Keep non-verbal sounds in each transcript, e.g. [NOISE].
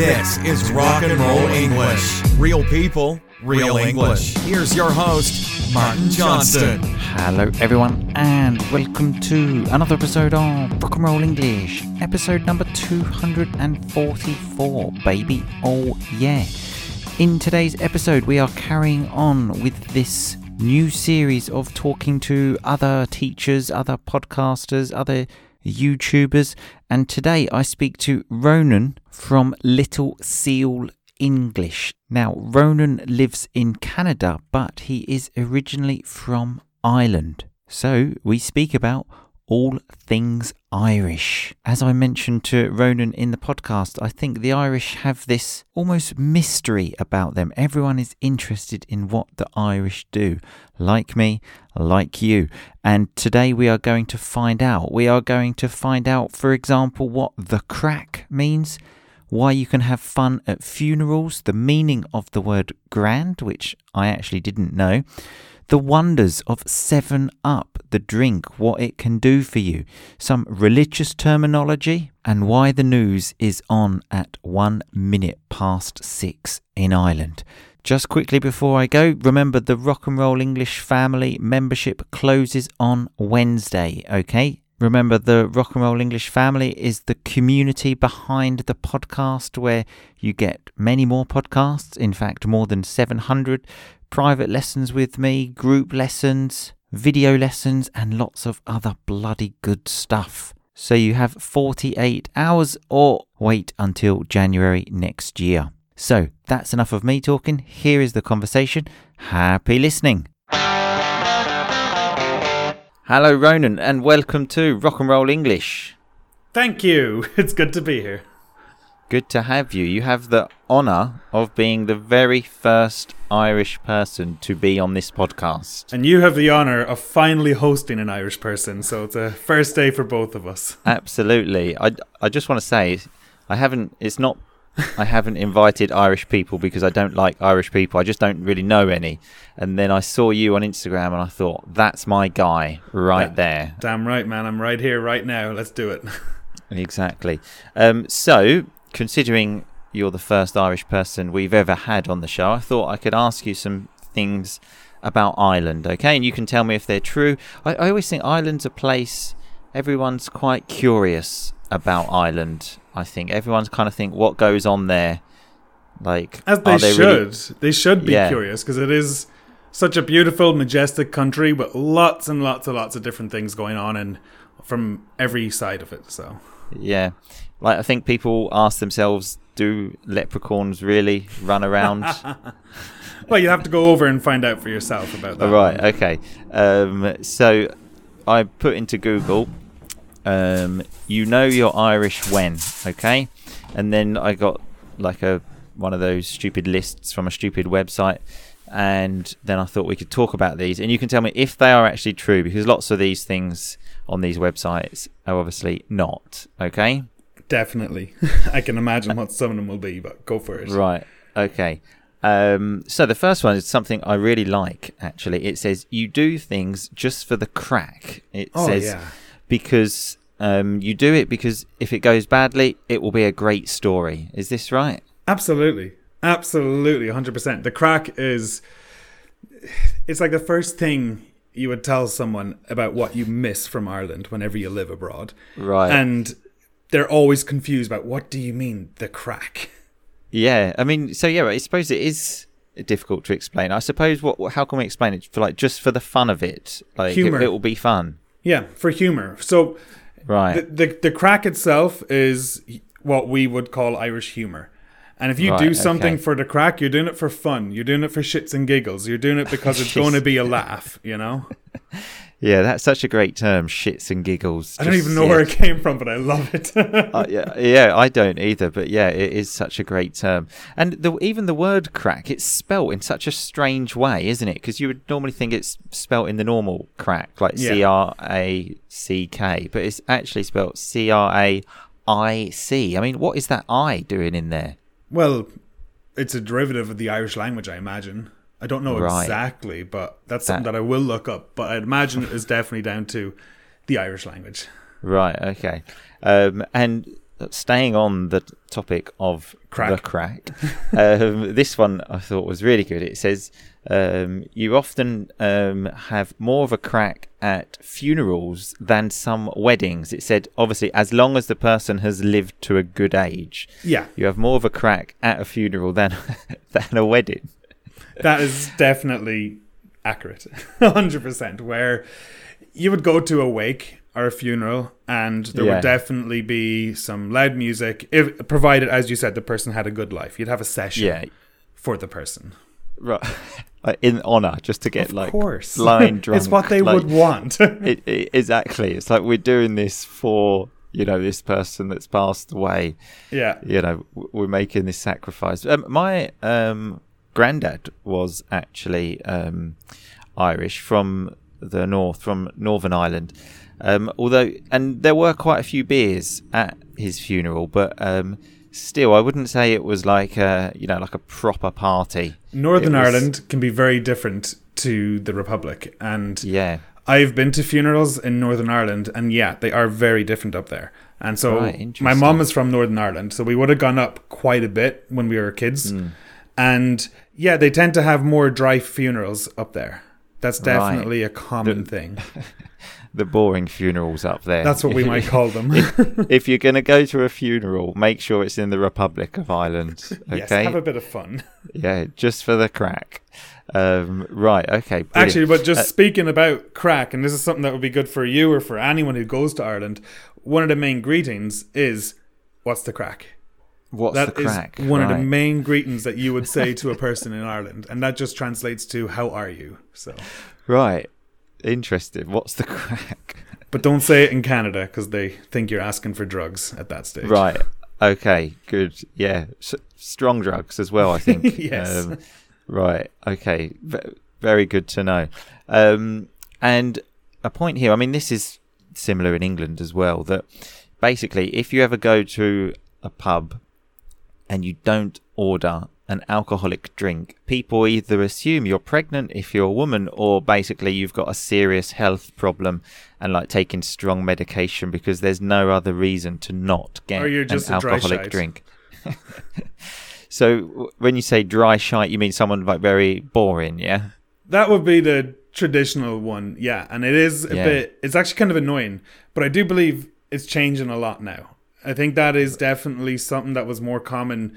This is Rock and Roll English. Real people, real English. Here's your host, Martin Johnston. Hello, everyone, and welcome to another episode of Rock and Roll English, episode number 244, baby. Oh, yeah. In today's episode, we are carrying on with this new series of talking to other teachers, other podcasters, other YouTubers, and today I speak to Ronan from Little Seal English. Now, Ronan lives in Canada, but he is originally from Ireland. So we speak about all things Irish. As I mentioned to Ronan in the podcast, I think the Irish have this almost mystery about them. Everyone is interested in what the Irish do, like me, like you. And today we are going to find out. We are going to find out, for example, what the crack means. Why you can have fun at funerals, the meaning of the word grand, which I actually didn't know, the wonders of 7 Up, the drink, what it can do for you, some religious terminology, and why the news is on at one minute past six in Ireland. Just quickly before I go, remember the Rock and Roll English family membership closes on Wednesday, okay? Remember, the Rock and Roll English family is the community behind the podcast where you get many more podcasts, in fact, more than 700 private lessons with me, group lessons, video lessons, and lots of other bloody good stuff. So you have 48 hours or wait until January next year. So that's enough of me talking. Here is the conversation. Happy listening. Hello, Ronan, and welcome to Rock and Roll English. Thank you. [LAUGHS] It's good to be here. Good to have you. You have the honour of being the very first Irish person to be on this podcast. And you have the honour of finally hosting an Irish person, so it's a first day for both of us. Absolutely. I, I just want to say, I haven't, it's not, I haven't invited Irish people because I don't like Irish people. I just don't really know any. And then I saw you on Instagram and I thought, that's my guy right Yeah. there. Damn right, man. I'm right here, right now. Let's do it. [LAUGHS] Exactly. Um, so, considering you're the first Irish person we've ever had on the show, I thought I could ask you some things about Ireland, okay? And you can tell me if they're true. I, I always think Ireland's a place everyone's quite curious about Ireland. I think everyone's kind of think what goes on there. Like, As they, they should. really- They should be Yeah. curious because it is such a beautiful, majestic country with lots and lots and lots of different things going on and from every side of it. So, Yeah. Like, I think people ask themselves, do leprechauns really run around? [LAUGHS] well, you have to go over and find out for yourself about that. All right. Okay. Um, so I put into Google, um, you know you're Irish when, okay, and then I got like a one of those stupid lists from a stupid website, and then I thought we could talk about these, and you can tell me if they are actually true because lots of these things on these websites are obviously not. Okay. Definitely. [LAUGHS] I can imagine what some of them will be, but go for it. Right. Okay. Um, so the first one is something I really like. Actually, it says you do things just for the crack. It Oh, says yeah. Because um, you do it because if it goes badly, it will be a great story. Is this right? Absolutely. Absolutely. 100%. The crack is. It's like the first thing you would tell someone about what you miss from Ireland whenever you live abroad. Right. And they're always confused about what do you mean, the crack? yeah. I mean, so yeah. I suppose it is difficult to explain. I suppose what? How can we explain it? For like just for the fun of it, like it, it will be fun. Yeah, for humor. So Right. the, the, the crack itself is what we would call Irish humor. And if you do something okay. for the crack, you're doing it for fun. You're doing it for shits and giggles. You're doing it because it's going to be a laugh, you know? [LAUGHS] yeah, that's such a great term. Shits and giggles. I don't Just- even know yeah, where it came from, but I love it. [LAUGHS] uh, yeah, yeah, I don't either, but yeah, it is such a great term. And the, even the word crack, it's spelt in such a strange way, isn't it? Because you would normally think it's spelt in the normal crack, like C R A C K, but it's actually spelt C R A I C. I mean, what is that I doing in there? well, it's a derivative of the Irish language, I imagine. I don't know Right. exactly, but that's something That- that I will look up. But I'd imagine it is definitely down to the Irish language. Right. Okay. Um, and staying on the topic of Crack. the crack, um, [LAUGHS] this one I thought was really good. It says um, you often um, have more of a crack at funerals than some weddings. It said obviously as long as the person has lived to a good age, Yeah, you have more of a crack at a funeral than [LAUGHS] than a wedding. That is definitely accurate. [LAUGHS] 100%. Where you would go to a wake or a funeral and there Yeah. would definitely be some loud music, if provided, as you said, the person had a good life. You'd have a session Yeah, for the person. right. [LAUGHS] In honor, just to get of like course. [LAUGHS] blind drunk. it's what they like- would want. it, it, exactly. It's like we're doing this for you know this person that's passed away. yeah. You know, we're making this sacrifice. Um, my um, granddad was actually um, Irish from the north, from Northern Ireland. Um, although, and there were quite a few beers at his funeral, but um, still, I wouldn't say it was like a you know like a proper party. Northern was- Ireland can be very different to the Republic. And Yeah, I've been to funerals in Northern Ireland, and yeah, they are very different up there. And so Right, my mom is from Northern Ireland, so we would have gone up quite a bit when we were kids. Mm. And yeah, they tend to have more dry funerals up there. That's Right. definitely a common thing. [LAUGHS] the boring funerals up there. That's what we might call them. [LAUGHS] [LAUGHS] if you're going to go to a funeral, make sure it's in the Republic of Ireland. Okay. yes, have a bit of fun. yeah, just for the crack. Um, right. Okay. brilliant. Actually, but just Uh, speaking about crack, and this is something that would be good for you or for anyone who goes to Ireland, one of the main greetings is, What's the crack? What's That the is crack? one of the main greetings that you would say [LAUGHS] to a person in Ireland, and that just translates to "How are you?" So, right. Interesting. What's the crack? but don't say it in Canada because they think you're asking for drugs at that stage. right. Okay. Good. Yeah. S- strong drugs as well. I think. [LAUGHS] Um, Yes. right. Okay. V- very good to know. Um, and a point here. I mean, this is similar in England as well. That basically, if you ever go to a pub and you don't order an alcoholic drink, people either assume you're pregnant if you're a woman, or basically you've got a serious health problem and like taking strong medication because there's no other reason to not get an alcoholic drink. [LAUGHS] so when you say dry shite, you mean someone like very boring, yeah? That would be the traditional one, yeah. And it is a Yeah. bit. It's actually kind of annoying, but I do believe it's changing a lot now. I think that is definitely something that was more common.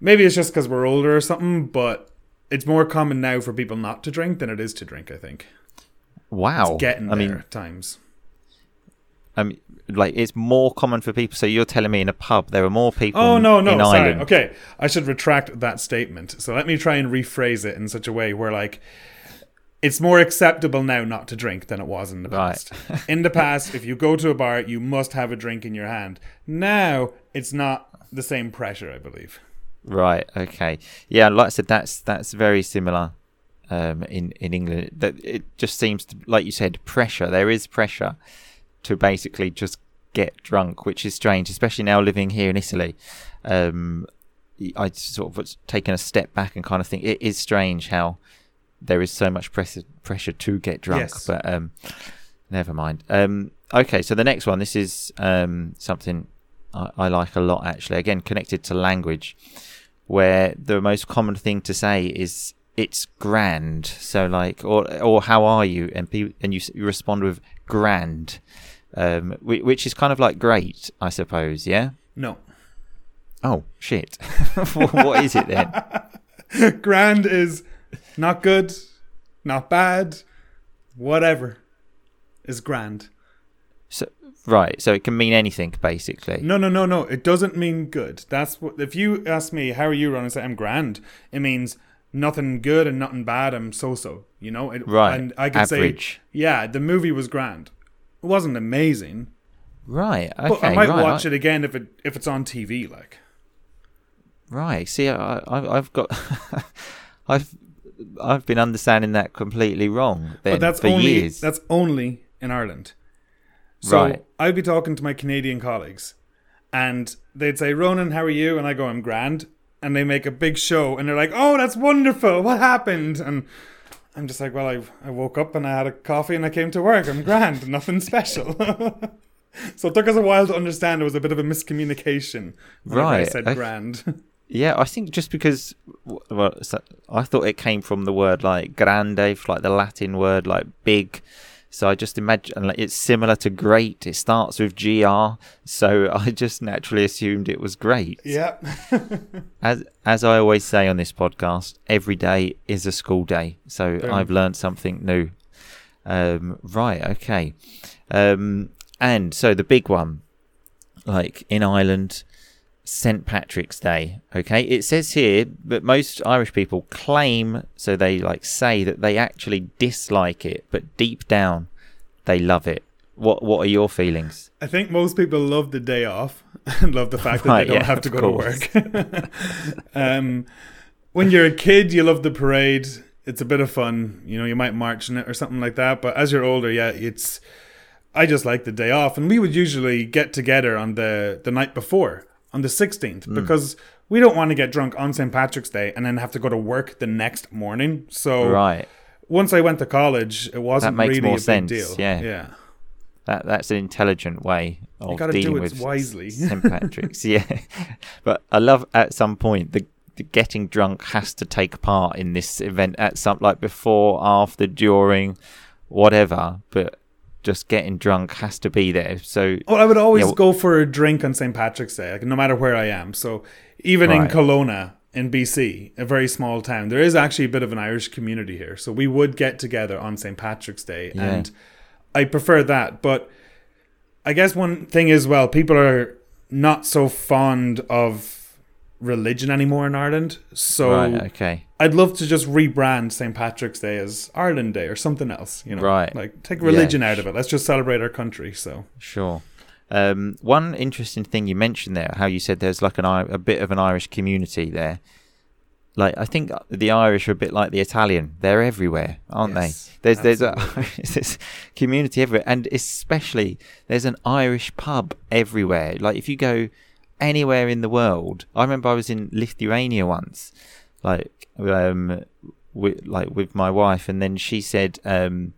Maybe it's just because we're older or something, but it's more common now for people not to drink than it is to drink. I think Wow. it's getting I there mean, at times. I mean, like it's more common for people. So you're telling me in a pub there are more people. Oh no, no, in sorry. Ireland. Okay, I should retract that statement. So let me try and rephrase it in such a way where like it's more acceptable now not to drink than it was in the Right. past. in the past, if you go to a bar, you must have a drink in your hand. Now it's not the same pressure, I believe. Right. Okay. Yeah. Like I said, that's that's very similar um, in in England. That it just seems to, like you said, pressure. There is pressure to basically just get drunk, which is strange, especially now living here in Italy. Um, I sort of was taking a step back and kind of think it is strange how there is so much pressure pressure to get drunk. Yes. But um, never mind. Um, okay. So the next one. This is um, something I, I like a lot actually. Again, connected to language where the most common thing to say is it's grand so like or or how are you and people and you, you respond with grand um whi- which is kind of like great i suppose yeah No. oh shit [LAUGHS] what is it then [LAUGHS] Grand is not good, not bad, whatever is grand. so right so it can mean anything basically No, no, no, no. It doesn't mean good. That's what. If you ask me, how are you, Ron? I say I'm grand. It means nothing good and nothing bad. I'm so-so. You know. It, right And I could average say, yeah, the movie was grand. It wasn't amazing, right okay but I might right, watch it again if it if it's on TV. Like, right see I, I i've got [LAUGHS] i've i've been understanding that completely wrong but that's for only years that's only in Ireland. So Right. I'd be talking to my Canadian colleagues, and they'd say, "Ronan, how are you?" And I go, "I'm grand." And they make a big show, and they're like, "Oh, that's wonderful! What happened?" And I'm just like, "Well, I I woke up and I had a coffee and I came to work. I'm grand. [LAUGHS] Nothing special." [LAUGHS] So it took us a while to understand. It was a bit of a miscommunication. Right. I said okay. grand. [LAUGHS] Yeah, I think just because, well, I thought it came from the word like grande, like the Latin word like big. So I just imagine like, it's similar to great. It starts with gr, so [LAUGHS] I just naturally assumed it was great. yeah. [LAUGHS] As as I always say on this podcast, every day is a school day. So Boom. I've learned something new. Um, right, okay. Um, and so the big one, like in Ireland, St Patrick's Day. Okay, it says here that most Irish people claim, so they like say that they actually dislike it, but deep down, they love it. What What are your feelings? I think most people love the day off [LAUGHS] and love the fact that Right, they don't yeah, have to go to work. [LAUGHS] um, when you're a kid, you love the parade. It's a bit of fun. You know, you might march in it or something like that. But as you're older, yeah, it's. I just like the day off, and we would usually get together on the the night before, on the 16th, Hmm. because we don't want to get drunk on St. Patrick's Day and then have to go to work the next morning. So Right. once I went to college, it wasn't that makes really more a big sense, deal. yeah. yeah. That that's an intelligent way of gotta dealing do it with wisely. [LAUGHS] St Patrick's. yeah, [LAUGHS] but I love at some point the, the getting drunk has to take part in this event at some like before, after, during, whatever. But just getting drunk has to be there. So Well, I would always Yeah, go for a drink on St. Patrick's Day, like, no matter where I am. So even in Right. Kelowna, in BC, a very small town, there is actually a bit of an Irish community here. So we would get together on St. Patrick's Day, Yeah. and I prefer that. But I guess one thing is, well, people are not so fond of religion anymore in Ireland. So right, okay, I'd love to just rebrand St. Patrick's Day as Ireland Day or something else. You know, Right. Like take Yeah. religion out of it. Let's just celebrate our country. So. sure. Um, one interesting thing you mentioned there, how you said there's like an I- a bit of an Irish community there. Like I think the Irish are a bit like the Italian; they're everywhere, aren't Yes, they? There's there's a absolutely. [LAUGHS] there's community everywhere, and especially there's an Irish pub everywhere. Like if you go anywhere in the world, I remember I was in Lithuania once, like um, with like with my wife, and then she said um,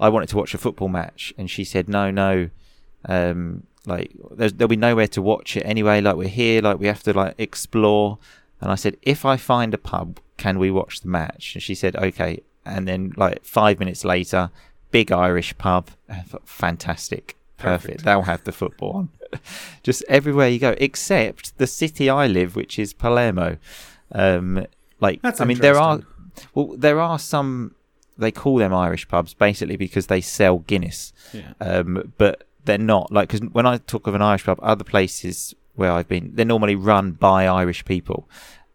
I wanted to watch a football match, and she said no, no, um, like there's, there'll be nowhere to watch it anyway. Like we're here, like we have to like explore. And I said, if I find a pub, can we watch the match? And she said, okay. And then like five minutes later, big Irish pub, [LAUGHS] fantastic, perfect. Perfect. They'll have the football on. [LAUGHS] Just everywhere you go, except the city I live, which is Palermo. Um, like That's I mean, there are well, there are some. They call them Irish pubs basically because they sell Guinness Yeah. um, but they're not like because when I talk of an Irish pub, other places where I've been, they're normally run by Irish people,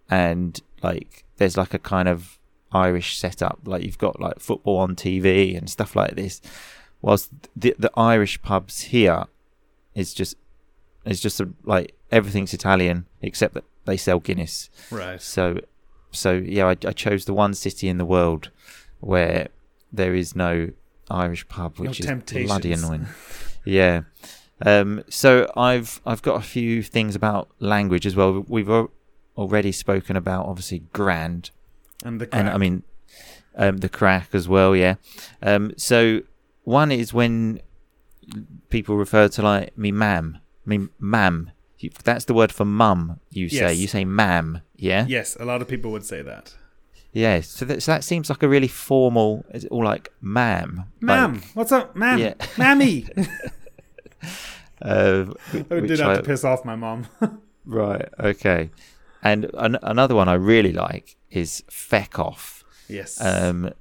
and like there's like a kind of Irish setup, like you've got like football on TV and stuff like this. Whilst the the Irish pubs here is just is just a, like everything's Italian except that they sell Guinness. Right. So, so yeah, I, I chose the one city in the world where there is no Irish pub, which is bloody annoying. Yeah. Um, so I've I've got a few things about language as well. We've al- already spoken about obviously grand, And the and. I mean um, the crack as well. Yeah. Um, so one is when people refer to like me, ma'am, me, ma'am. You- That's the word for mum. You say Yes. you say ma'am. Yeah. yes, a lot of people would say that. Yeah, so that, so that seems like a really formal, is it all like ma'am. Ma'am, Like, what's up, ma'am? Yeah. [LAUGHS] Mammy. uh, I did have I- to piss off my mom. [LAUGHS] Right, okay. And an- another one I really like is feck off. yes. Um,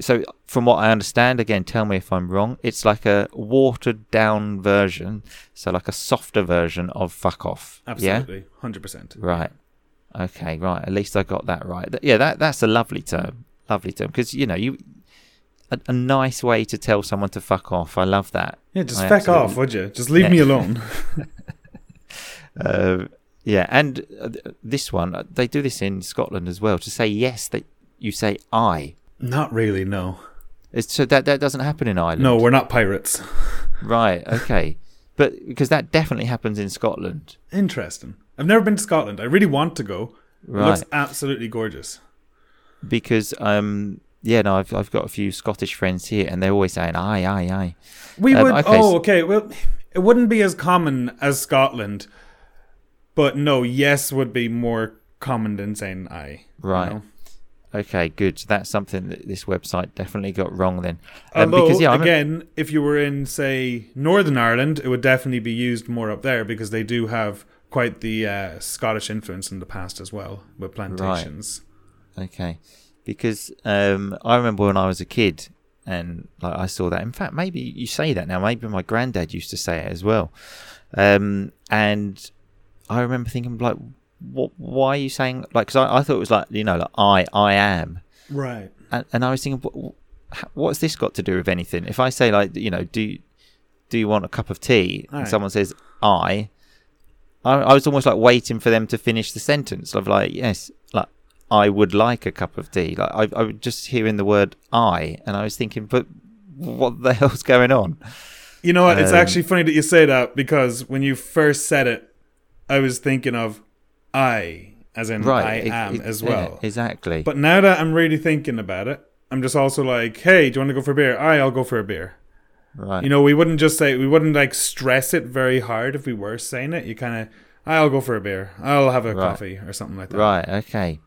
so from what I understand, again, tell me if I'm wrong, it's like a watered down version, so like a softer version of fuck off. Yeah? Absolutely. 100%. Right. Okay, right. At least I got that right. Yeah, that that's a lovely term. Lovely term because you know, you a, a nice way to tell someone to fuck off. I love that. Yeah, just I feck off, would you? Just leave Yeah. me alone. [LAUGHS] [LAUGHS] Uh, yeah, and uh, this one, uh, they do this in Scotland as well. To say yes, that you say I. Not really, no. It's, so that that doesn't happen in Ireland. No, we're not pirates. Right. Okay. [LAUGHS] but because that definitely happens in Scotland. Interesting. I've never been to Scotland. I really want to go. It Right. looks absolutely gorgeous. Because um yeah no I've I've got a few Scottish friends here and they're always saying aye aye aye. We Um, would. okay, oh, okay. Well, it wouldn't be as common as Scotland, but no, yes would be more common than saying you Right. know? Okay, good. So that's something that this website definitely got wrong then. Um, Although, because yeah, I'm again, if you were in, say, Northern Ireland, it would definitely be used more up there because they do have quite the uh, Scottish influence in the past as well with plantations. Right. Okay, because um, I remember when I was a kid, and like I saw that. In fact, maybe you say that now. Maybe my granddad used to say it as well. Um, and I remember thinking, like, what? Why are you saying like? Because I, I thought it was like you know, like I, I am, Right. and, and I was thinking, what, what's this got to do with anything? If I say like, you know, do do you want a cup of tea? And someone says I, I, I was almost like waiting for them to finish the sentence of like, yes, like I would like a cup of tea. Like I, I was just hearing the word I, and I was thinking, but what the [LAUGHS] hell's going on? You know what? It's Um, actually funny that you say that because when you first said it, I was thinking of I, as in Right, I it- am it- as yeah, well. exactly. But now that I'm really thinking about it, I'm just also like, hey, do you want to go for a beer? Aye, I'll go for a beer. right, You know, we wouldn't just say, we wouldn't like stress it very hard if we were saying it. You kind of, I'll go for a beer. I'll have a Right. coffee or something like that. right, okay,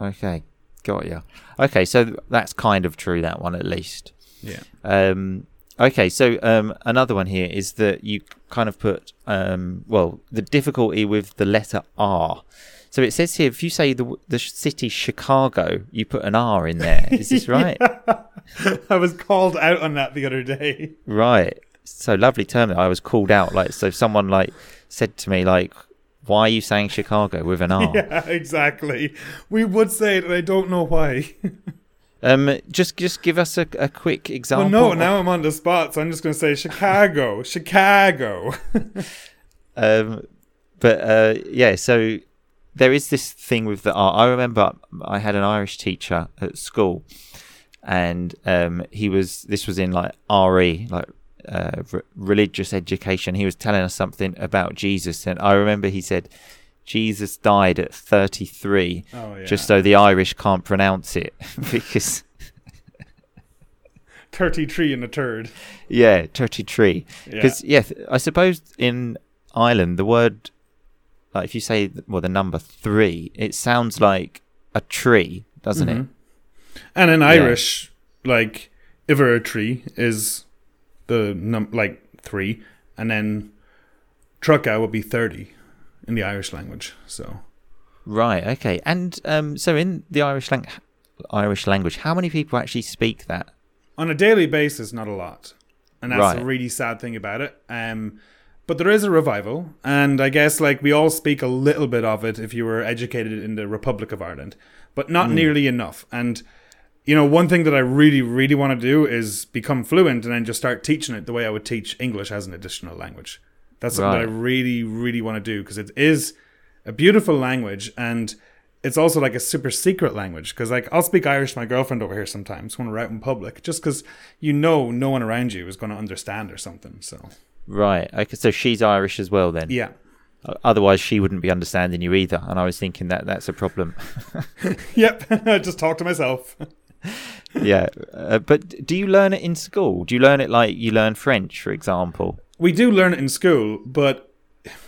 okay, got you. Okay, so that's kind of true. That one at least. Yeah. Um, okay, so um, another one here is that you kind of put, um, well, the difficulty with the letter R. So it says here, if you say the the city Chicago, you put an R in there. Is this [LAUGHS] right? [LAUGHS] I was called out on that the other day. Right. So lovely term. I was called out. Like, so someone like said to me, like, why are you saying Chicago with an R? [LAUGHS] Yeah, exactly. We would say it, and I don't know why. Um, just just give us a, a quick Well, example. no, of- now I'm on the spot, so I'm just going to say Chicago, [LAUGHS] Chicago. Um, but uh, yeah, so there is this thing with the art. I remember I had an Irish teacher at school, and um, he was this was in like RE, like uh, re- religious education. He was telling us something about Jesus, and I remember he said Jesus died at 33, Oh yeah, just so the Irish can't pronounce it [LAUGHS] because. [LAUGHS] thirty-three and a third. Yeah, 33. Yeah. Because yeah. th- I suppose in Ireland the word, like if you say well the number three, it sounds like a tree, doesn't it? Mhm. And in Irish, like iver a tree is the num like three, and then trucka would be thirty in the Irish language. So Right. Okay. And um, so in the Irish lang- Irish language, how many people actually speak that? on a daily basis, not a lot, and that's Right. a really sad thing about it. Um, but there is a revival, and I guess like we all speak a little bit of it if you were educated in the Republic of Ireland, but not nearly enough. And you know, one thing that I really, really want to do is become fluent and then just start teaching it the way I would teach English as an additional language. That's something that I really, really want to do because it is a beautiful language and it's also like a super secret language because like I'll speak Irish to my girlfriend over here sometimes when we're out in public just because you know no one around you is going to understand or something. So Right. Okay. So she's Irish as well then. yeah, Otherwise, she wouldn't be understanding you either. And I was thinking that that's a problem. [LAUGHS] [LAUGHS] yep. [LAUGHS] I just talk to myself. yeah. Uh, but do you learn it in school? Do you learn it like you learn French, for example? We do learn it in school, but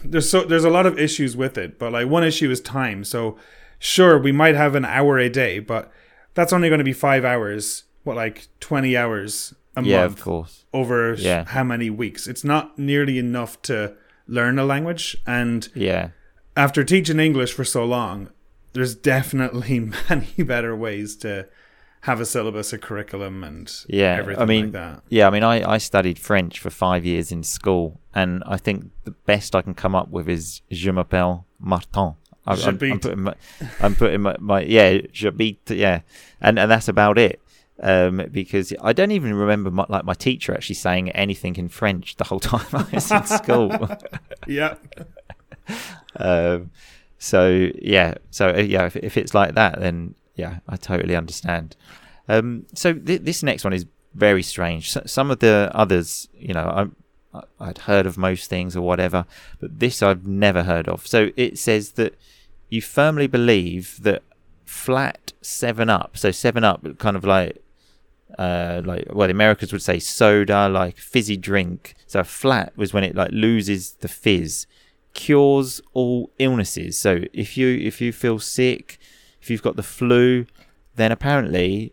there's so there's a lot of issues with it. But like one issue is time. So sure, we might have an hour a day, but that's only going to be five hours. What like twenty hours a yeah, month of course. over Yeah. how many weeks? It's not nearly enough to learn a language. And Yeah. after teaching English for so long, there's definitely [LAUGHS] many better ways to have a syllabus, a curriculum, and Yeah, everything I mean, like that. yeah, I mean, I, I studied French for five years in school, and I think the best I can come up with is "Je m'appelle Martin." I, I'm, I'm putting my, I'm putting my, my yeah, j'habite, yeah, and and that's about it. Um, because I don't even remember my, like my teacher actually saying anything in French the whole [LAUGHS] time I was in school. [LAUGHS] Yeah. [LAUGHS] um, so yeah, so uh, yeah, if, if it's like that, then yeah, I totally understand. Um, so th- this next one is very strange. Some of the others, you know, I, I'd heard of most things or whatever, but this I've never heard of. So it says that you firmly believe that flat Seven Up, so Seven Up, kind of like uh, like well, the Americans would say soda, like fizzy drink. So flat was when it like loses the fizz, cures all illnesses. So if you if you feel sick, if you've got the flu, then apparently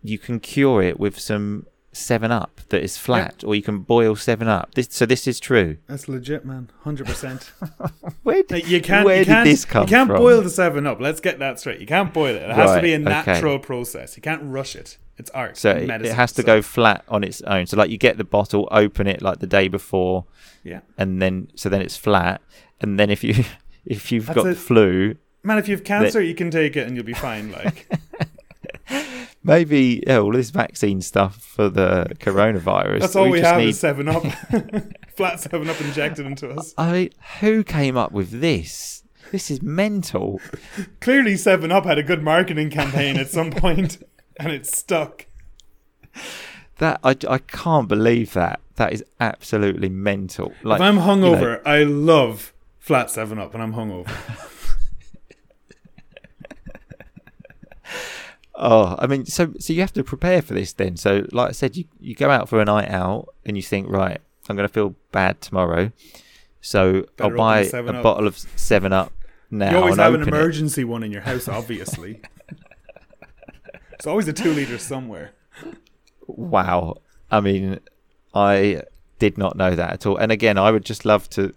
you can cure it with some Seven Up that is flat, or you can boil Seven Up. This, so this is true. That's legit, man. Hundred percent. [LAUGHS] Where did, You can't. where you did can't, this come You can't from? boil the Seven Up. Let's get that straight. You can't boil it. It has to be a okay. natural process. You can't rush it. It's art. So it, it has to so- go flat on its own. So like you get the bottle, open it like the day before, Yeah, and then so then it's flat. And then if you [LAUGHS] if you've That's got it. the flu, man. If you have cancer, you can take it and you'll be fine. [LAUGHS] Like, maybe yeah, all this vaccine stuff for the coronavirus. that's all we, just have need- is Seven Up. [LAUGHS] [LAUGHS] Flat Seven Up injected into us. I mean, who came up with this? This is mental. Clearly, Seven Up had a good marketing campaign at some point, and it stuck. That I, I can't believe that. That is absolutely mental. Like if I'm you hungover, know, I love Flat Seven Up, and I'm hungover. Oh, I mean, so so you have to prepare for this then. So, like I said, you you go out for a night out and you think, right, I'm going to feel bad tomorrow, so Better I'll buy a Up. bottle of Seven Up now. You always and have an open it. emergency one in your house, obviously. [LAUGHS] It's always a two liter somewhere. Wow, I mean, I did not know that at all. And again, I would just love to,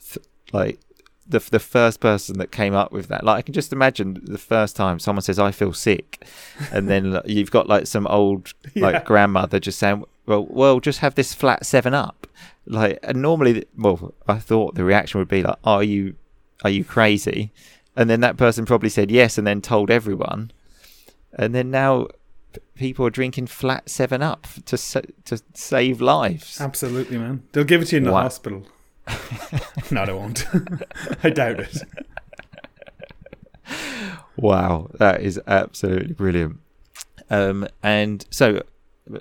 th- like, the the first person that came up with that. Like, I can just imagine the first time someone says, "I feel sick," and then like, you've got like some old [LAUGHS] like Yeah. grandmother just saying, "Well, well, just have this flat Seven Up." Like, and normally, well, I thought the reaction would be like, "Are you, are you crazy?" And then that person probably said yes, and then told everyone. And then now people are drinking flat Seven Up to sa- to save lives. Absolutely, man. They'll give it to you in the hospital. [LAUGHS] no, they won't. [LAUGHS] I doubt it. Wow, that is absolutely brilliant. Um, and so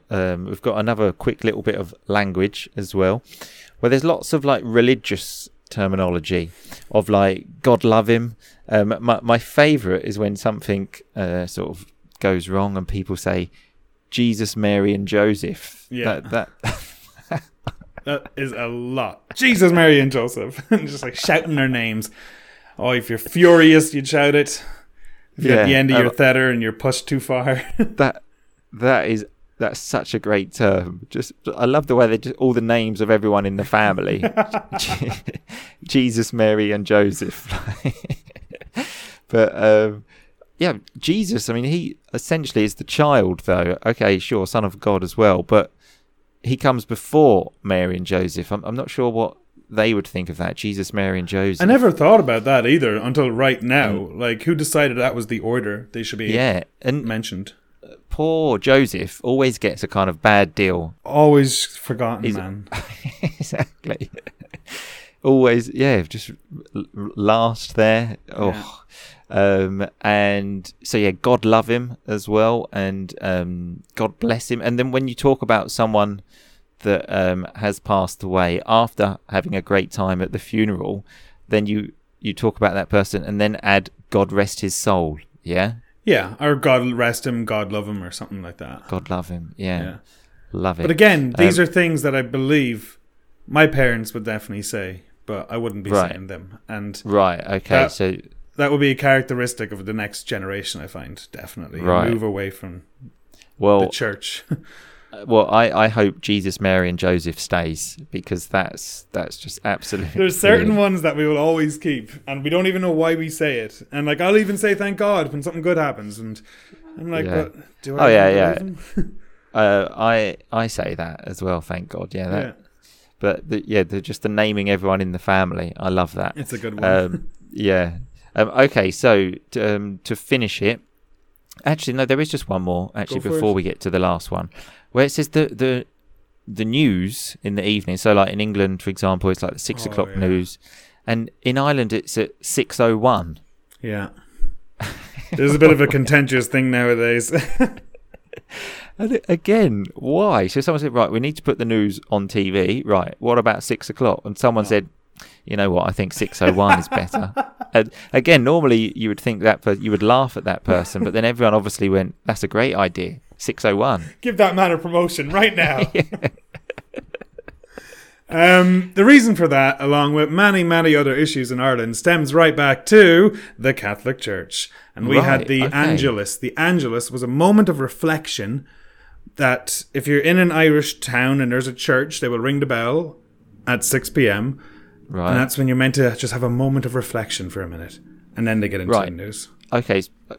um, we've got another quick little bit of language as well, where there's lots of like religious terminology of like God love him. Um, my my favourite is when something uh, sort of goes wrong and people say Jesus, Mary, and Joseph. Yeah. That, that [LAUGHS] That is a lot. Jesus, Mary, and Joseph. [LAUGHS] Just like shouting their names. Oh, if you're furious, you'd shout it. If you're Yeah, at the end of your um, tether and you're pushed too far. [LAUGHS] that that is that's such a great term. Just I love the way they just all the names of everyone in the family. [LAUGHS] Jesus, Mary, and Joseph. but um, yeah, Jesus. I mean, he essentially is the child, though. Okay, sure, son of God as well, but he comes before Mary and Joseph. I'm, I'm not sure what they would think of that. Jesus, Mary, and Joseph. I never thought about that either until right now. like, who decided that was the order they should be Yeah, and mentioned? poor Joseph always gets a kind of bad deal Always forgotten, He's- man. [LAUGHS] exactly. Always, yeah, just last there. Oh, um, and so yeah, God love him as well, and um, God bless him. And then when you talk about someone that um, has passed away after having a great time at the funeral, then you you talk about that person, and then add God rest his soul. Yeah, Yeah, or God rest him, God love him, or something like that. God love him. Yeah, Yeah. love it. But again, these Um, are things that I believe my parents would definitely say, but I wouldn't be Right. saying them. And right. Okay. That- so that would be a characteristic of the next generation, I find, definitely. Right. Move away from well, the church. [LAUGHS] Well, I, I hope Jesus, Mary, and Joseph stays because that's that's just absolutely. There's certain brilliant. ones that we will always keep, and we don't even know why we say it. And like, I'll even say thank God when something good happens, and I'm like, Yeah. but do I? Oh, yeah, yeah. [LAUGHS] Uh, I I say that as well. Thank God. Yeah. That, yeah, But the, yeah, the, just the naming everyone in the family. I love that. it's a good one. Um, [LAUGHS] yeah. Um, okay. So to, um, to finish it, actually no, there is just one more. Actually, for before we get to the last one, where it says the the the news in the evening. So like in England, for example, it's like the six Oh, o'clock yeah. news, and in Ireland it's at six oh one. yeah. There's a bit of a [LAUGHS] contentious thing nowadays. [LAUGHS] And again, why? So someone said, right, we need to put the news on TV. Right, what about six o'clock? And someone Oh. said, you know what? I think six oh one is better. [LAUGHS] And again, normally you would think that per- you would laugh at that person, but then everyone obviously went, "That's a great idea." 601. Give that man a promotion right now. [LAUGHS] Um, the reason for that, along with many, many other issues in Ireland, stems right back to the Catholic Church. And we had the okay. Angelus. The Angelus was a moment of reflection that if you're in an Irish town and there's a church, they will ring the bell at 6 p.m. And that's when you're meant to just have a moment of reflection for a minute. And then they get into Right. the news. Okay. Uh,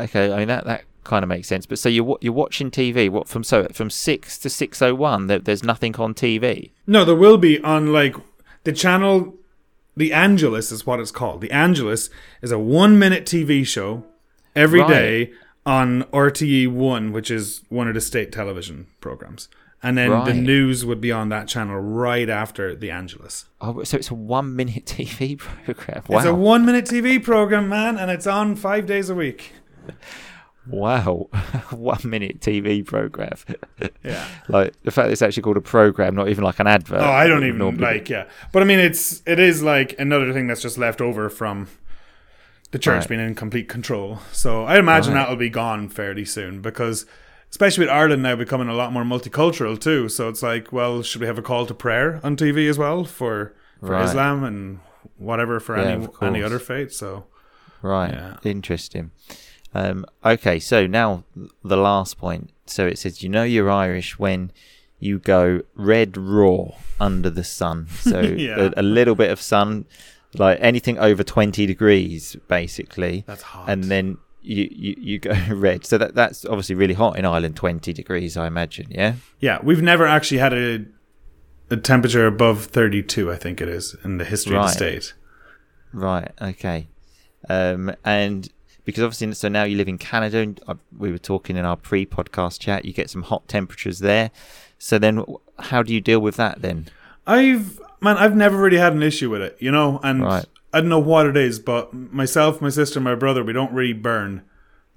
okay. I mean that that kind of makes sense. But so you're you're watching TV. What from so from six to six oh one? There, there's nothing on TV. No, there will be on like the channel. The Angelus is what it's called. The Angelus is a one-minute TV show every Right. day on RTE One, which is one of the state television programs, and then the news would be on that channel right after the Angelus. Oh, so it's a one minute [LAUGHS] TV program. Wow. It's a one-minute TV program, man, and it's on five days a week. [LAUGHS] wow. [LAUGHS] one minute TV program. Yeah. like the fact that it's actually called a program, not even like an advert. Oh, I don't even Normally- like yeah. But I mean, it's it is like another thing that's just left over from the church Right. being in complete control. So I imagine Right. that'll be gone fairly soon because, especially with Ireland now becoming a lot more multicultural too. So it's like, well, should we have a call to prayer on TV as well for for Right. Islam and whatever for Yeah, any any other faith? So Right. Yeah. Interesting. Um, okay, so now the last point. So it says, you know you're Irish when you go red raw under the sun. [LAUGHS] So Yeah. a, a little bit of sun, like anything over 20 degrees, basically. that's hot. And then you, you, you go [LAUGHS] red. So that that's obviously really hot in Ireland, 20 degrees, I imagine, yeah? yeah, we've never actually had a a temperature above thirty two. I think it is in the history of the state. Right. Okay. Um, and because obviously, so now you live in Canada, and uh, we were talking in our pre-podcast chat. You get some hot temperatures there. So then, how do you deal with that then? I've man, I've never really had an issue with it, you know, and Right. I don't know what it is, but myself, my sister, my brother, we don't really burn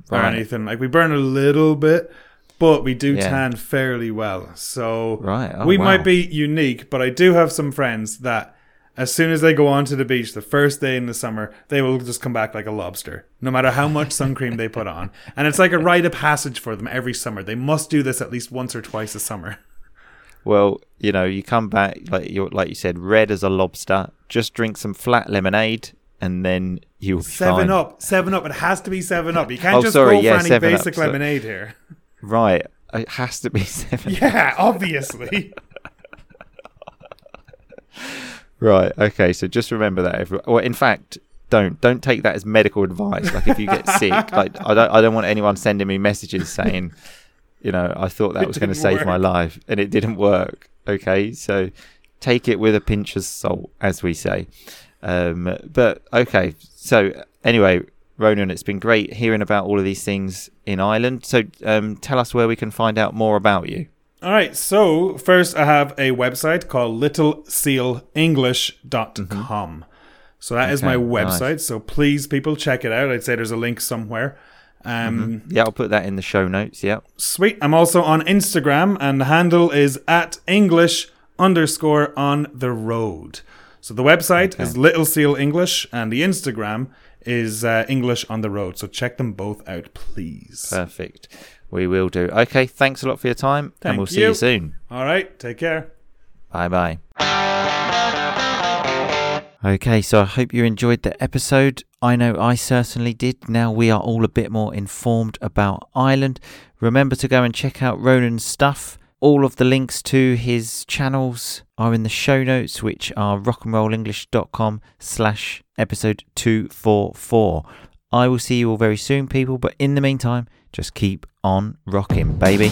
or anything. Like we burn a little bit, but we do Yeah. tan fairly well. So Right. Oh, we wow. might be unique, but I do have some friends that as soon as they go onto the beach the first day in the summer, they will just come back like a lobster, no matter how much sun cream they put on. And it's like a rite of passage for them every summer. They must do this at least once or twice a summer. Well, you know, you come back like you like you said, red as a lobster. Just drink some flat lemonade, and then you'll be Seven fine. Up, Seven Up. It has to be Seven Up. You can't Oh, just sorry, go yeah, for any 7 Up, basic lemonade here. Right. It has to be [LAUGHS] seven. Yeah, obviously. [LAUGHS] Right. Okay. So just remember that. Everyone. Well, in fact, don't don't take that as medical advice. Like if you get sick, [LAUGHS] like I don't I don't want anyone sending me messages saying, you know, I thought that It was going to save my life and it didn't work. Okay. So take it with a pinch of salt, as we say. Um, but okay. So anyway. Ronan, it's been great hearing about all of these things in Ireland. So, um, tell us where we can find out more about you. All right. So first, I have a website called littlesealenglish.com. So that is my Okay, nice. website. So please, people, check it out. I'd say there's a link somewhere. Um, Yeah, I'll put that in the show notes. Yeah. Sweet. I'm also on Instagram, and the handle is at English underscore on the road. So the website Okay. is Little Seal English, and the Instagram is uh, English on the road. So check them both out, please. Perfect. We will do. Okay, thanks a lot for your time, Thank and we'll see you. you soon. All right. Take care. Bye bye. Okay, so I hope you enjoyed the episode. I know I certainly did. Now we are all a bit more informed about Ireland. Remember to go and check out Ronan's stuff. All of the links to his channels are in the show notes, which are rockandrollenglish.com slash episode 244. I will see you all very soon, people, but in the meantime, just keep on rocking, baby.